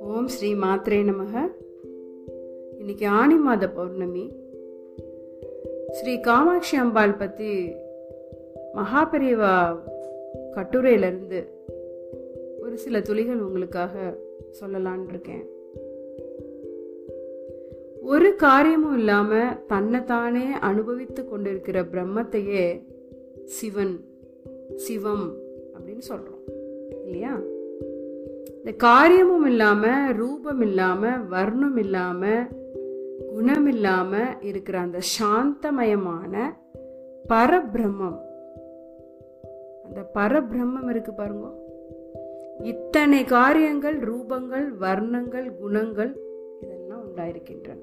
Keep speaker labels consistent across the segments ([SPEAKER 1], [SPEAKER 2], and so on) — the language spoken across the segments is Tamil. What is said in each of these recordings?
[SPEAKER 1] ஓம் ஸ்ரீ மாத்ரே நமக. இன்னைக்கு ஆணி மாத பௌர்ணமி. ஸ்ரீ காமாட்சி அம்பாள் பற்றி மகாபெரிவா கட்டுரையிலிருந்து ஒரு சில துளிகள் உங்களுக்காக சொல்லலான் இருக்கேன் ஒரு காரியமும் இல்லாமல் தன்னைத்தானே அனுபவித்து கொண்டிருக்கிற பிரம்மத்தையே சிவன் சிவம் அப்படின்னு சொல்றோம். இல்லையா? இந்த காரியமும் இல்லாம ரூபம் இல்லாம வர்ணம் இல்லாம குணம் இல்லாம இருக்கிற அந்த சாந்தமயமான பரபிரம்மம். அந்த பரபிரம்மம் இருக்கு பாருங்க. இத்தனை காரியங்கள் ரூபங்கள் வர்ணங்கள் குணங்கள் இதெல்லாம் உண்டாயிருக்கின்றன.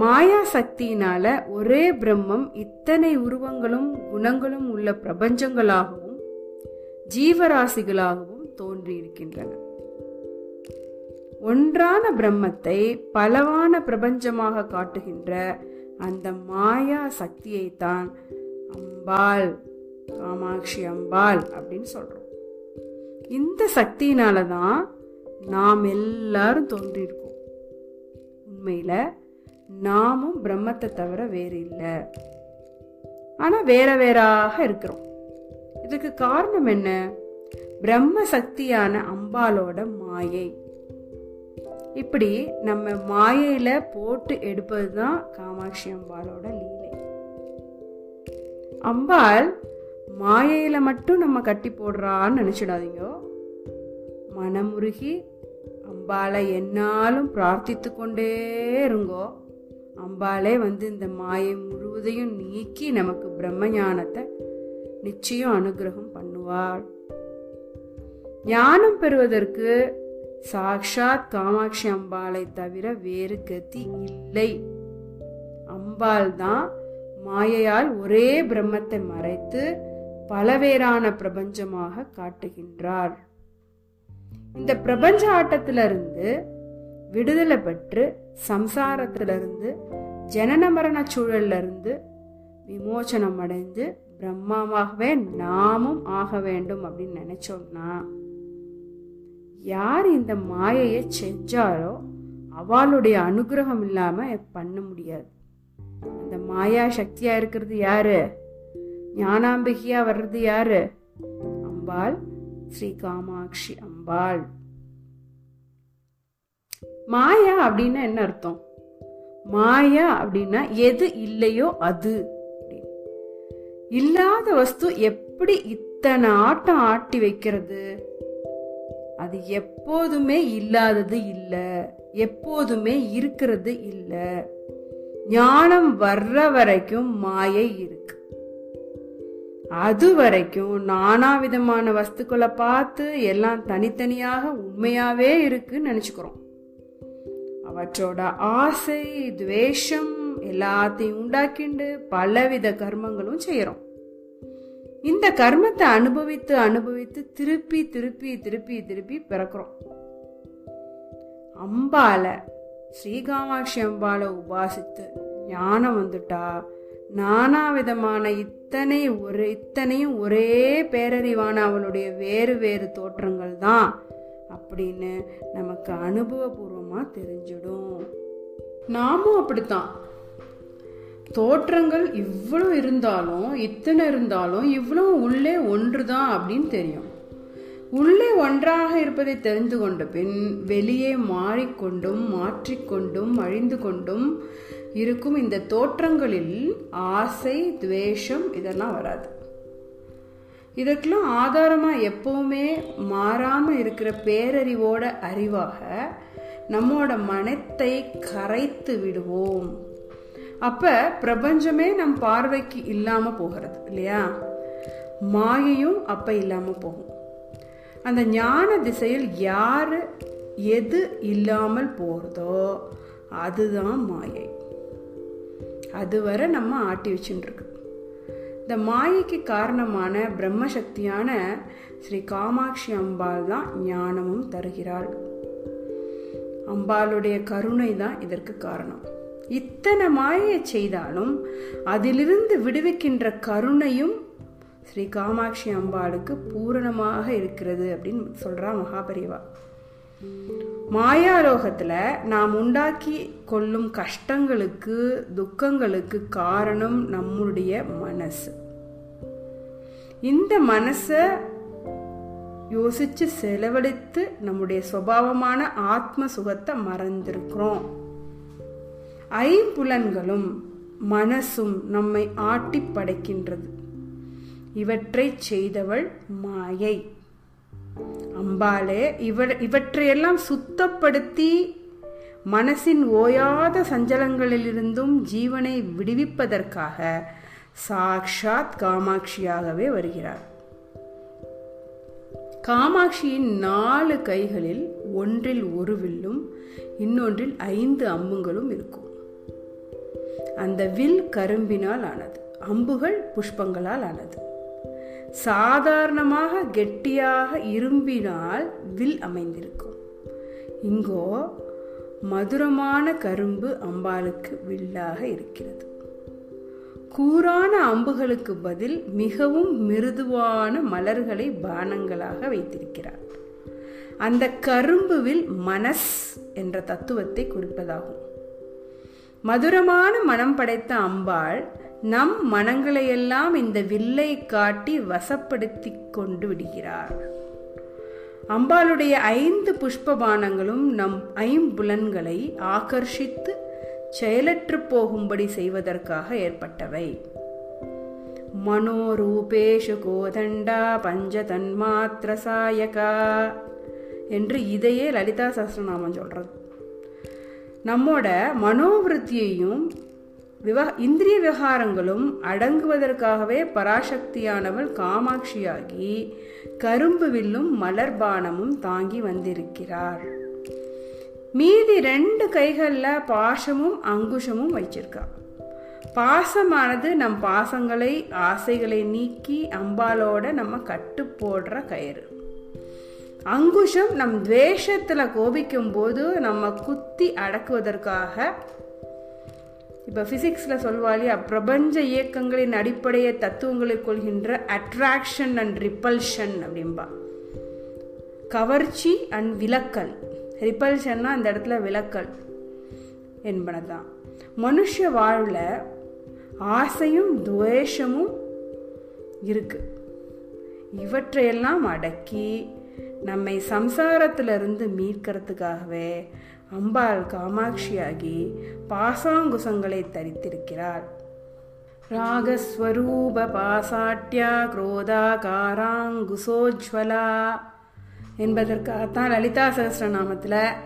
[SPEAKER 1] மாயா சக்தியினால ஒரே பிரம்மம் இத்தனை உருவங்களும் குணங்களும் உள்ள பிரபஞ்சங்களாகவும் ஜீவராசிகளாகவும் தோன்றியிருக்கின்றன. ஒன்றான பிரம்மத்தை பலவான பிரபஞ்சமாக காட்டுகின்ற அந்த மாயா சக்தியை தான் அம்பாள் காமாட்சி அம்பாள் அப்படின்னு சொல்றோம். இந்த சக்தியினால தான் நாம் எல்லாரும் தோன்றியிருக்கோம். உண்மையில நாமும் பிரம்மத்தை தவிர வேறு இல்லை. ஆனால் வேற வேறாக இருக்கிறோம். இதுக்கு காரணம் என்ன? பிரம்ம சக்தியான அம்பாலோட மாயை. இப்படி நம்ம மாயையில போட்டு எடுப்பது தான் காமாட்சி அம்பாலோட லீலை. அம்பாள் மாயையில மட்டும் நம்ம கட்டி போடுறான்னு நினைச்சிடாதீங்க. மனமுருகி அம்பாளை என்னாலும் பிரார்த்தித்து கொண்டே இருங்கோ. அம்பாளே வந்து இந்த மாயை முழுவதையும் நீக்கி நமக்கு பிரம்ம ஞானத்தை நிச்சயம் அனுகிரகம் பண்ணுவாள். ஞானம் பெறுவதற்கு சாக்ஷாத் காமாட்சி அம்பாளை தவிர வேறு கதி இல்லை. அம்பாள் தான் மாயையால் ஒரே பிரம்மத்தை மறைத்து பலவேறான பிரபஞ்சமாக காட்டுகின்றார் இந்த பிரபஞ்ச ஆட்டத்திலிருந்து விடுதலை பெற்று சம்சாரத்திலிருந்து ஜனன மரண சூழல்ல இருந்து விமோச்சனம் அடைந்து பிரம்மாவாகவே நாமும் ஆக வேண்டும் அப்படின்னு நினைச்சோம்னா யார் இந்த மாயையை செஞ்சாரோ அவளுடைய அனுகிரகம் இல்லாம பண்ண முடியாது. அந்த மாயா சக்தியா இருக்கிறது யாரு? ஞானாம்பிகையா வர்றது யாரு? அம்பாள் ஸ்ரீ காமாட்சி அம்பாள். மாயா அப்படின்னா என்ன அர்த்தம்? மாயா அப்படின்னா எது இல்லையோ அது. இல்லாத வஸ்து எப்படி இத்தனை ஆட்டம் ஆட்டி வைக்கிறது? அது எப்போதுமே இல்லாதது இல்லை. எப்போதுமே இருக்கிறது இல்லை. ஞானம் வர்ற வரைக்கும் மாயை இருக்கு. அது வரைக்கும் நானா விதமான வஸ்துக்களை பார்த்து எல்லாம் தனித்தனியாக உண்மையாவே இருக்குன்னு நினைச்சுக்கிறோம். அவற்றோட ஆசை துவேஷம் எல்லாத்தையும் உண்டாக்கிண்டு பலவித கர்மங்களும் செய்கிறோம் இந்த கர்மத்தை அனுபவித்து அனுபவித்து திருப்பி திருப்பி திருப்பி திருப்பி பிறக்கிறோம். அம்பால ஸ்ரீகாமாட்சி அம்பாலை உபாசித்து ஞானம் வந்துட்டா நானா விதமான இத்தனை ஒரு இத்தனையும் ஒரே பேரறிவான அவளுடைய வேறு வேறு தோற்றங்கள் தான் அப்படின்னு நமக்கு அனுபவபூர்வமாக தெரிஞ்சிடும். நாமும் அப்படித்தான். தோற்றங்கள் இவ்வளோ இருந்தாலும் இத்தனை இருந்தாலும் இவ்வளோ உள்ளே ஒன்று தான் அப்படின்னு தெரியும். உள்ளே ஒன்றாக இருப்பதை தெரிந்து கொண்ட பின் வெளியே மாறிக்கொண்டும் மாற்றிக்கொண்டும் அழிந்து கொண்டும் இருக்கும் இந்த தோற்றங்களில் ஆசை துவேஷம் இதெல்லாம் வராது. இதற்கெல்லாம் ஆதாரமாக எப்போவுமே மாறாமல் இருக்கிற பேரறிவோட அறிவாக நம்மோட மனத்தை கரைத்து விடுவோம். அப்போ பிரபஞ்சமே நம் பார்வைக்கு இல்லாமல் போகிறது இல்லையா? மாயையும் அப்போ இல்லாமல் போகும். அந்த ஞான திசையில் யார் எது இல்லாமல் போகிறதோ அதுதான் மாயை. அதுவரை நம்ம ஆட்டி வச்சுட்டுருக்கு இந்த மாயைக்கு காரணமான பிரம்மசக்தியான ஸ்ரீ காமாட்சி அம்பாள் தான் ஞானமும் தருகிறாள். அம்பாளுடைய கருணை தான் இதற்கு காரணம். இத்தனை மாயையை செய்தாலும் அதிலிருந்து விடுவிக்கின்ற கருணையும் ஸ்ரீ காமாட்சி அம்பாளுக்கு பூரணமாக இருக்கிறது அப்படின்னு சொல்றா மகாபரிவா. மாயாலோகத்தில் நாம் உண்டாக்கி கொள்ளும் கஷ்டங்களுக்கு துக்கங்களுக்கு காரணம் நம்முடைய மனசு. இந்த மனசை யோசிச்சு செலவழித்து நம்முடைய சுபாவமான ஆத்ம சுகத்தை மறந்திருக்கிறோம். ஐம்புலன்களும் மனசும் நம்மை ஆட்டி படைக்கின்றது இவற்றை செய்தவள் மாயை. அம்பாளே இவ இவற்றையெல்லாம் சுத்தப்படுத்தி மனசின் ஓயாத சஞ்சலங்களிலிருந்தும் ஜீவனை விடுவிப்பதற்காக சாக்ஷாத் காமாட்சியாகவே வருகிறார். காமாட்சியின் நாலு கைகளில் ஒன்றில் ஒரு வில்லும் இன்னொன்றில் ஐந்து அம்புங்களும் இருக்கும். அந்த வில் கரும்பினால் ஆனது அம்புகள் புஷ்பங்களால் ஆனது. சாதாரணமாக கெட்டியாக இரும்பினால் வில் அமைந்திருக்கும். இங்கோ மதுரமான கரும்பு அம்பாளுக்கு வில்லாக இருக்கிறது. கூரான அம்புகளுக்கு பதில் மிகவும் மிருதுவான மலர்களை பானங்களாக வைத்திருக்கிறார் அந்த கரும்புவில் மனஸ் என்ற தத்துவத்தை குறிப்பதாகும். மதுரமான மனம் படைத்த அம்பாள் நம் மனங்களையெல்லாம் இந்த வில்லை காட்டி வசப்படுத்தி கொண்டு விடுகிறார். அம்பாளுடைய ஐந்து புஷ்பபானங்களும் நம் ஐம்புலன்களை ஆகர்ஷித்து செயலற்று போகும்படி செய்வதற்காக ஏற்பட்டவை. மனோரூபேஷு கோதண்டா பஞ்ச தன்மாத்திர சாயகா என்று இதையே லலிதா சஹஸ்ரநாமம் சொல்றது. நம்மோட மனோவிருத்தியையும் விவ இந்திரிய விவகாரங்களும் அடங்குவதற்காகவே பராசக்தியானவள் காமாட்சியாகி கரும்பு வில்லும் மலர்பானமும் தாங்கி வந்திருக்கிறார். மீதி ரெண்டு கைகளில் பாசமும் அங்குஷமும் வச்சிருக்கா. பாசமானது நம் பாசங்களை ஆசைகளை நீக்கி அம்பாலோட நம்ம கட்டு போடுற கயிறு. அங்குஷம் நம் துவேஷத்தில் கோபிக்கும் போது நம்ம குத்தி அடக்குவதற்காக இப்போ ஃபிசிக்ஸில் சொல்வாளியா பிரபஞ்ச இயக்கங்களின் அடிப்படையை தத்துவங்களை கொள்கின்ற அட்ராக்ஷன் அண்ட் ரிப்பல்ஷன் அப்படின்பா கவர்ச்சி அண்ட் விலக்கல். ரிப்பல்ஷன்னா அந்த இடத்துல விலக்கல் என்பனதான். மனுஷ வாழ்வில் ஆசையும் துவேஷமும் இருக்கு. இவற்றையெல்லாம் அடக்கி நம்மை சம்சாரத்திலிருந்து மீட்கிறதுக்காகவே அம்பாள் காமாட்சியாகி பாசாங்குசங்களை தரித்திருக்கிறார் ராகஸ்வரூப பாசாட்டியா குரோதா காராங்குசோஜ்வலா என்பதற்காகத்தான் லலிதா சகசிரநாமத்தில்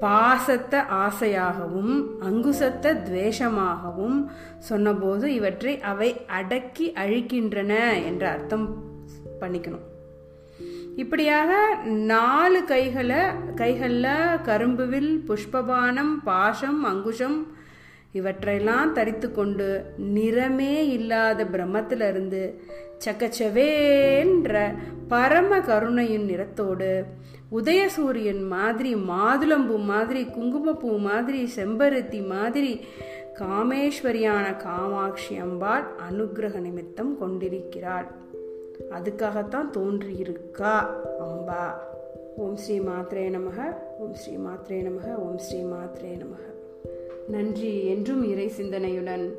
[SPEAKER 1] பாசத்தை ஆசையாகவும் அங்குசத்தை துவேஷமாகவும் சொன்னபோது இவற்றை அவை அடக்கி அழிக்கின்றன என்ற அர்த்தம் பண்ணிக்கணும். இப்படியாக நாலு கைகளை கைகளில் கரும்புவில் புஷ்பபானம் பாசம் அங்குஷம் இவற்றையெல்லாம் தரித்து கொண்டு நிறமே இல்லாத பிரம்மத்திலிருந்து சக்கச்சவேன்ற பரம கருணையின் நிறத்தோடு உதயசூரியன் மாதிரி மாதுளம்பூ மாதிரி குங்குமப்பூ மாதிரி செம்பருத்தி மாதிரி காமேஸ்வரியான காமாட்சி அம்பாள் அனுகிரக நிமித்தம் கொண்டிருக்கிறாள். அதுக்காகத்தான் தோன்றியிருக்கா. அம்பா. ஓம் ஸ்ரீ மாத்ரே நமக. ஓம் ஸ்ரீ மாத்ரே நமக. ஓம் ஸ்ரீ மாத்ரே நமக. நன்றி என்றும் இறை சிந்தனையுடன்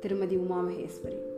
[SPEAKER 1] திருமதி உமா மகேஸ்வரி